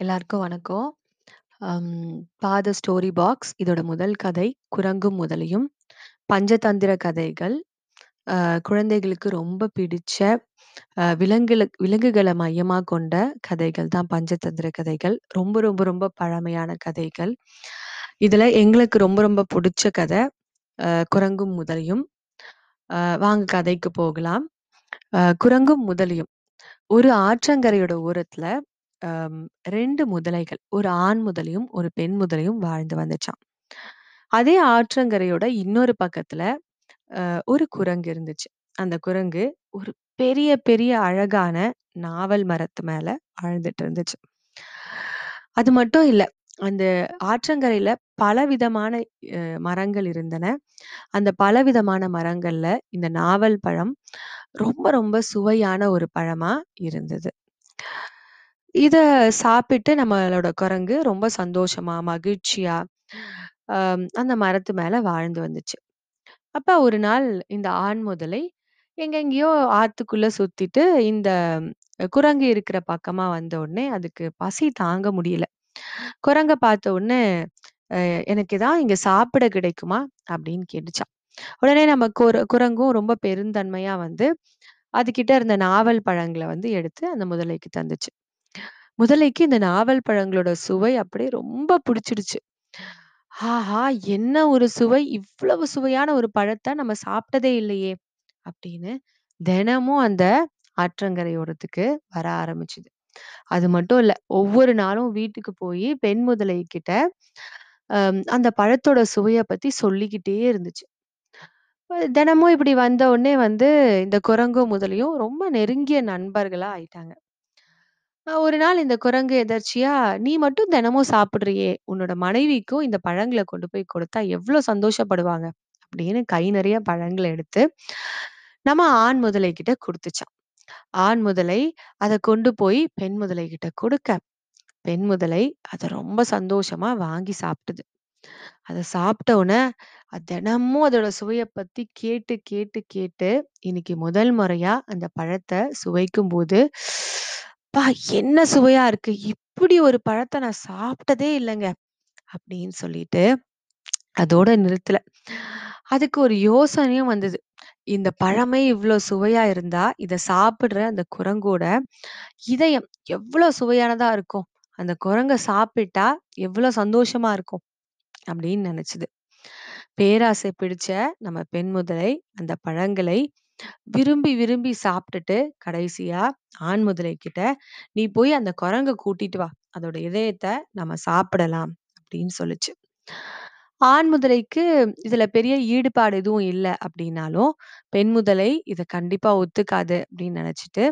எல்லாருக்கும் வணக்கம். அம் பாத ஸ்டோரி பாக்ஸ் இதோட முதல் கதை குரங்கும் முதலையும். பஞ்சதந்திர கதைகள். அ குழந்தைகளுக்கு ரொம்ப பிடிச்ச அ விலங்குல விலங்குகள மையமா கொண்ட கதைகள் தான் பஞ்சதந்திர கதைகள். ரொம்ப ரொம்ப ரொம்ப பழமையான கதைகள். இதுல எங்களுக்கு ரொம்ப ரொம்ப புடிச்ச கதை அ குரங்கும் முதலையும். அ வாங்க கதைக்கு போகலாம். அ குரங்கும் முதலையும். ஒரு ஆற்றங்கரையோட ஓரத்துல அம் 2 முதலைகள். ஒரு ஆண் முதலையும், ஒரு பெண் முதலையும் வாழ்ந்து வந்துச்சாம். அதே ஆற்றங்கரையோட இன்னொரு பக்கத்துல அ ஒரு குரங்கு இருந்துச்சு. அந்த குரங்கு ஒரு பெரிய பெரிய அழகான நாவல் மரத்து மேல வாழ்ந்துட்டு இருந்துச்சு. அது மட்டும் இல்ல. அந்த ஆற்றங்கரையில பலவிதமான அ மரங்கள் இருந்தன. அந்த பலவிதமான மரங்கள்ல இந்த நாவல் பழம் ரொம்ப ரொம்ப சுவையான ஒரு பழமா இருந்தது. இத சாப்பிட்டு நம்மளோட குரங்கு ரொம்ப சந்தோஷமா, மகிழ்ச்சியா அ அந்த மரத்து மேல வாழ்ந்து வந்துச்சு. அப்ப ஒரு நாள் இந்த ஆண் முதலை எங்கெங்கேயோ ஆத்துக்குள்ள சுத்திட்டு இந்த குரங்கு இருக்கிற பக்கமா வந்த உடனே அதுக்கு பசி தாங்க முடியல. குரங்க பார்த்த உடனே, "அ எனக்கு ஏதாவது இங்க சாப்பிட கிடைக்குமா?" அப்படின்னு கேட்டுச்சாம். உடனே நம்ம குர குரங்கும் ரொம்ப பெருந்தன்மையா வந்து, அதுகிட்ட இருந்த நாவல் பழங்கள வந்து எடுத்து அந்த முதலைக்கு தந்துச்சு. முதலைக்கு இந்த நாவல் பழங்களோட சுவை அப்படியே ரொம்ப புடிச்சிடுச்சு. ஆஹா! என்ன ஒரு சுவை! இவ்வளவு சுவையான ஒரு பழத்த நம்ம சாப்பிட்டதே இல்லையே! அப்படின்னு தினமும் அந்த ஆற்றங்கரையோரத்துக்கு வர ஆரம்பிச்சுது. அது மட்டும் இல்ல. ஒவ்வொரு நாளும் வீட்டுக்கு போயி பெண் முதலை கிட்ட அம் அந்த பழத்தோட சுவைய பத்தி சொல்லிக்கிட்டே இருந்துச்சு. அ தினமும் இப்படி வந்த உடனே வந்து இந்த குரங்கும், முதலையும் ரொம்ப நெருங்கிய நண்பர்களா ஆயிட்டாங்க. அ ஒரு நாள் இந்த குரங்கு எதர்ச்சியா, "நீ மட்டும் தினமும் சாப்பிடுறியே! உன்னோட மனைவிக்கும் இந்த பழங்கள கொண்டு போய் கொடுத்தா எவ்ளோ சந்தோஷப்படுவாங்க." அப்படின்னு கை நெறைய பழங்கள எடுத்து, நம்ம ஆண் முதலை கிட்ட குடுத்துச்சாம். ஆண் முதலை அத கொண்டு போய் பெண் முதலை கிட்ட குடுக்க, பெண் முதலை அத ரொம்ப சந்தோஷமா வாங்கி சாப்பிட்டது. அத சாப்பிட்ட உடனே, அது தினமும் அதோட சுவைய பத்தி கேட்டு, கேட்டு, கேட்டு இன்னைக்கு முதல் முறையா அந்த பழத்த சுவைக்கும்போது, "அப்பா! என்ன சுவையா இருக்கு! இப்படி ஒரு பழத்தை நான் சாப்பிட்டதே இல்லைங்க அப்படின்னு சொல்லிட்டு அதோட நிறுத்தல. அதுக்கு ஒரு யோசனையும் வந்தது. இந்த பழமே இவ்வளோ சுவையா இருந்தா, இதை சாப்பிடுற அந்த குரங்கோட இதயம் எவ்வளோ சுவையானதா இருக்கும். அந்த குரங்க சாப்பிட்டா எவ்வளோ சந்தோஷமா இருக்கும். அப்படின்னு நினைச்சது பேராசை பிடிச்ச நம்ம பெண் முதலை அந்த பழங்களை விரும்பி, விரும்பி சாப்பிட்டுட்டு கடைசியா ஆண் முதலை கிட்ட, "நீ போய் அந்த குரங்க கூட்டிட்டு வா. அதோட இதயத்த நம்ம சாப்பிடலாம்." அப்படின்னு சொல்லுச்சு. ஆண் முதலைக்கு இதுல பெரிய ஈடுபாடு எதுவும் இல்ல அப்படின்னாலும், பெண் முதலை இத கண்டிப்பா ஒத்துக்காது அப்படின்னு நெனச்சுட்டு,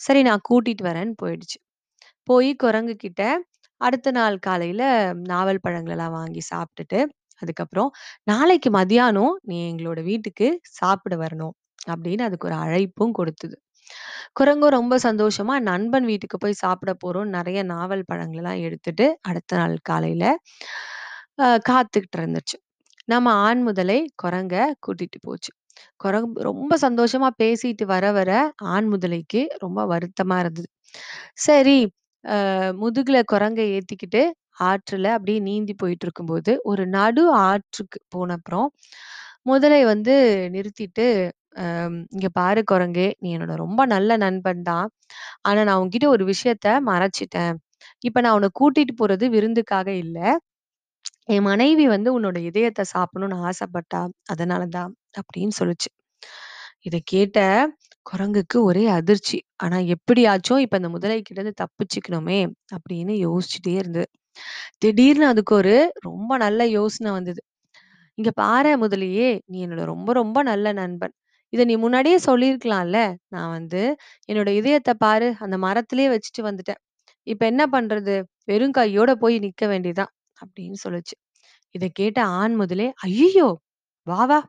"சரி நான் கூட்டிட்டு வரேன்னு" போயிடுச்சு. போய் குரங்கு கிட்ட அடுத்த நாள் காலையில நாவல் பழங்களெல்லாம் வாங்கி சாப்பிட்டுட்டு, அதுக்கப்புறம் "நாளைக்கு மதியானம் நீ எங்களோட வீட்டுக்கு சாப்பிட வரணும்." அப்படின்னு அதுக்கு ஒரு அழைப்பும் கொடுத்தது. குரங்கும் ரொம்ப சந்தோஷமா நண்பன் வீட்டுக்கு போய் சாப்பிட போறோம்னு நெறைய நாவல் பழங்களெல்லாம் எடுத்துட்டு, அடுத்த நாள் காலையில அ காத்துக்கிட்டு இருந்துச்சு. நம்ம ஆண் முதலை குரங்க கூட்டிட்டு போச்சு. குரங்கு ரொம்ப சந்தோஷமா பேசிட்டு வர, வர ஆண் முதலைக்கு ரொம்ப வருத்தமா இருந்தது. சரி, அ முதுகுல குரங்க ஏத்திக்கிட்டு ஆற்றுல அப்படியே நீந்தி போயிட்டு இருக்கும்போது, ஒரு நடு ஆற்றுக்கு போன அப்புறம், முதலை வந்து நிறுத்திட்டு, "அம் இங்க பாரு குரங்கே, நீ என்னோட ரொம்ப நல்ல நண்பன் தான். ஆனா நான் உன்கிட்ட ஒரு விஷயத்த மறைச்சிட்டேன் இப்ப நான் உன்ன கூட்டிட்டு போறது விருந்துக்காக இல்ல. என் மனைவி வந்து உன்னோட இதயத்த சாப்பிடணும்னு ஆசைப்பட்டா. அதனால தான்." அப்படின்னு சொல்லுச்சு. இத கேட்ட குரங்குக்கு ஒரே அதிர்ச்சி. ஆனா எப்படியாச்சும் இப்ப இந்த முதலை கிட்ட இருந்து தப்பிச்சுக்கணுமே அப்படின்னு யோசிச்சுட்டே இருந்தது. திடீர்னு அதுக்கு ஒரு ரொம்ப நல்ல யோசனை வந்தது. "இங்க பாரேன் முதலையே, நீ என்னோட ரொம்ப ரொம்ப நல்ல நண்பன். இத நீ முன்னாடியே சொல்லியிருக்கலாம்ல. நான் வந்து என்னோட இதயத்த பாரு, அந்த மரத்திலேயே வச்சுட்டு வந்துட்டேன். இப்ப என்ன பண்றது? வெறும் கையோட போய் நிக்க வேண்டியதான்." அப்படின்னு சொல்லுச்சு. இத கேட்ட ஆண் முதலை, ஐயையோ வா வா!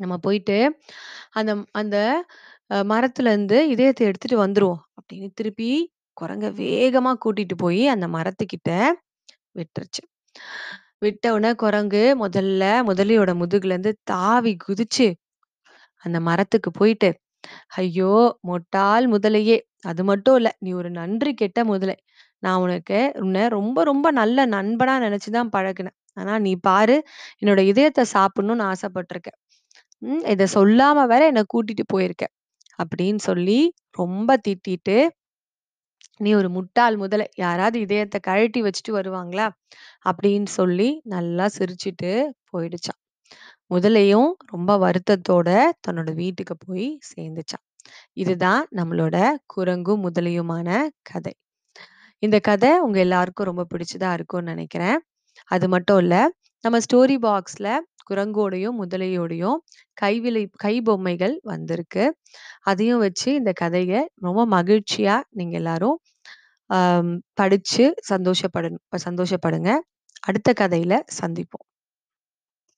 நம்ம போயிட்டு அந்த அந்த அ மரத்துலருந்து இதயத்த எடுத்துட்டு வந்துருவோம்." அப்படின்னு திருப்பி குரங்க வேகமா கூட்டிட்டு போய் அந்த மரத்துக்கிட்ட விட்டுருச்சு. விட்ட உடனே குரங்கு முதல்ல முதலியோட முதுகுல இருந்து தாவி குதிச்சு, அந்த மரத்துக்கு போயிட்டு, "ஐயோ! முட்டாள் முதலையே! அது மட்டும் இல்ல. நீ ஒரு நன்றி கெட்ட முதலை. நான் உனக்கு உன்னை ரொம்ப ரொம்ப நல்ல நண்பனா நெனச்சு தான் பழகுனேன். ஆனா நீ பாரு, என்னோட இதயத்த சாப்பிடணும்னு ஆசைப்பட்டுருக்க. ம். இத சொல்லாம வேற என்னை கூட்டிட்டு போயிருக்க. அப்படின்னு சொல்லி ரொம்ப திட்டிட்டு, "நீ ஒரு முட்டாள் முதலை. யாராவது இதயத்த கழட்டி வச்சுட்டு வருவாங்களா?" அப்படின்னு சொல்லி நல்லா சிரிச்சுட்டு போயிடுச்சாம். முதலையும் ரொம்ப வருத்தத்தோட தன்னோட வீட்டுக்கு போய் சேர்ந்துச்சாம். இதுதான் நம்மளோட குரங்கும் முதலையுமான கதை. இந்த கதை உங்க எல்லாருக்கும் ரொம்ப பிடிச்சதா இருக்கும்னு நெனைக்கிறேன். அது மட்டும் இல்ல, நம்ம ஸ்டோரி பாக்ஸ்ல குரங்கோடையும், முதலையோடையும் கைவிலை கை பொம்மைகள் வந்திருக்கு. அதையும் வச்சு இந்த கதைய ரொம்ப மகிழ்ச்சியா நீங்க எல்லாரும் படிச்சு சந்தோஷப்படணும் சந்தோஷப்படுங்க. அடுத்த கதையில சந்திப்போம்.